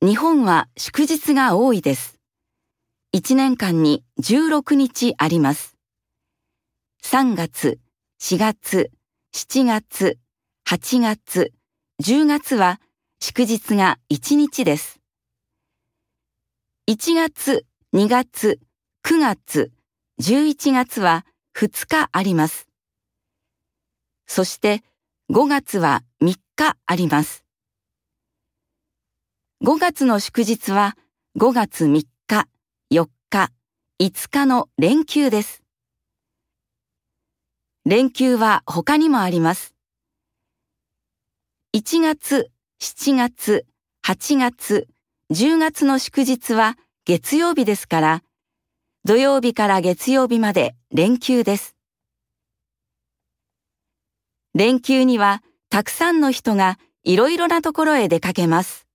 日本は祝日が多いです。1年間に16日あります。3月、4月、7月、8月、10月は祝日が1日です。1月、2月、9月、11月は2日あります。そして5月は3日あります。5月の祝日は5月3日、4日、5日の連休です。連休は他にもあります。1月、7月、8月、10月の祝日は月曜日ですから、土曜日から月曜日まで連休です。連休にはたくさんの人がいろいろなところへ出かけます。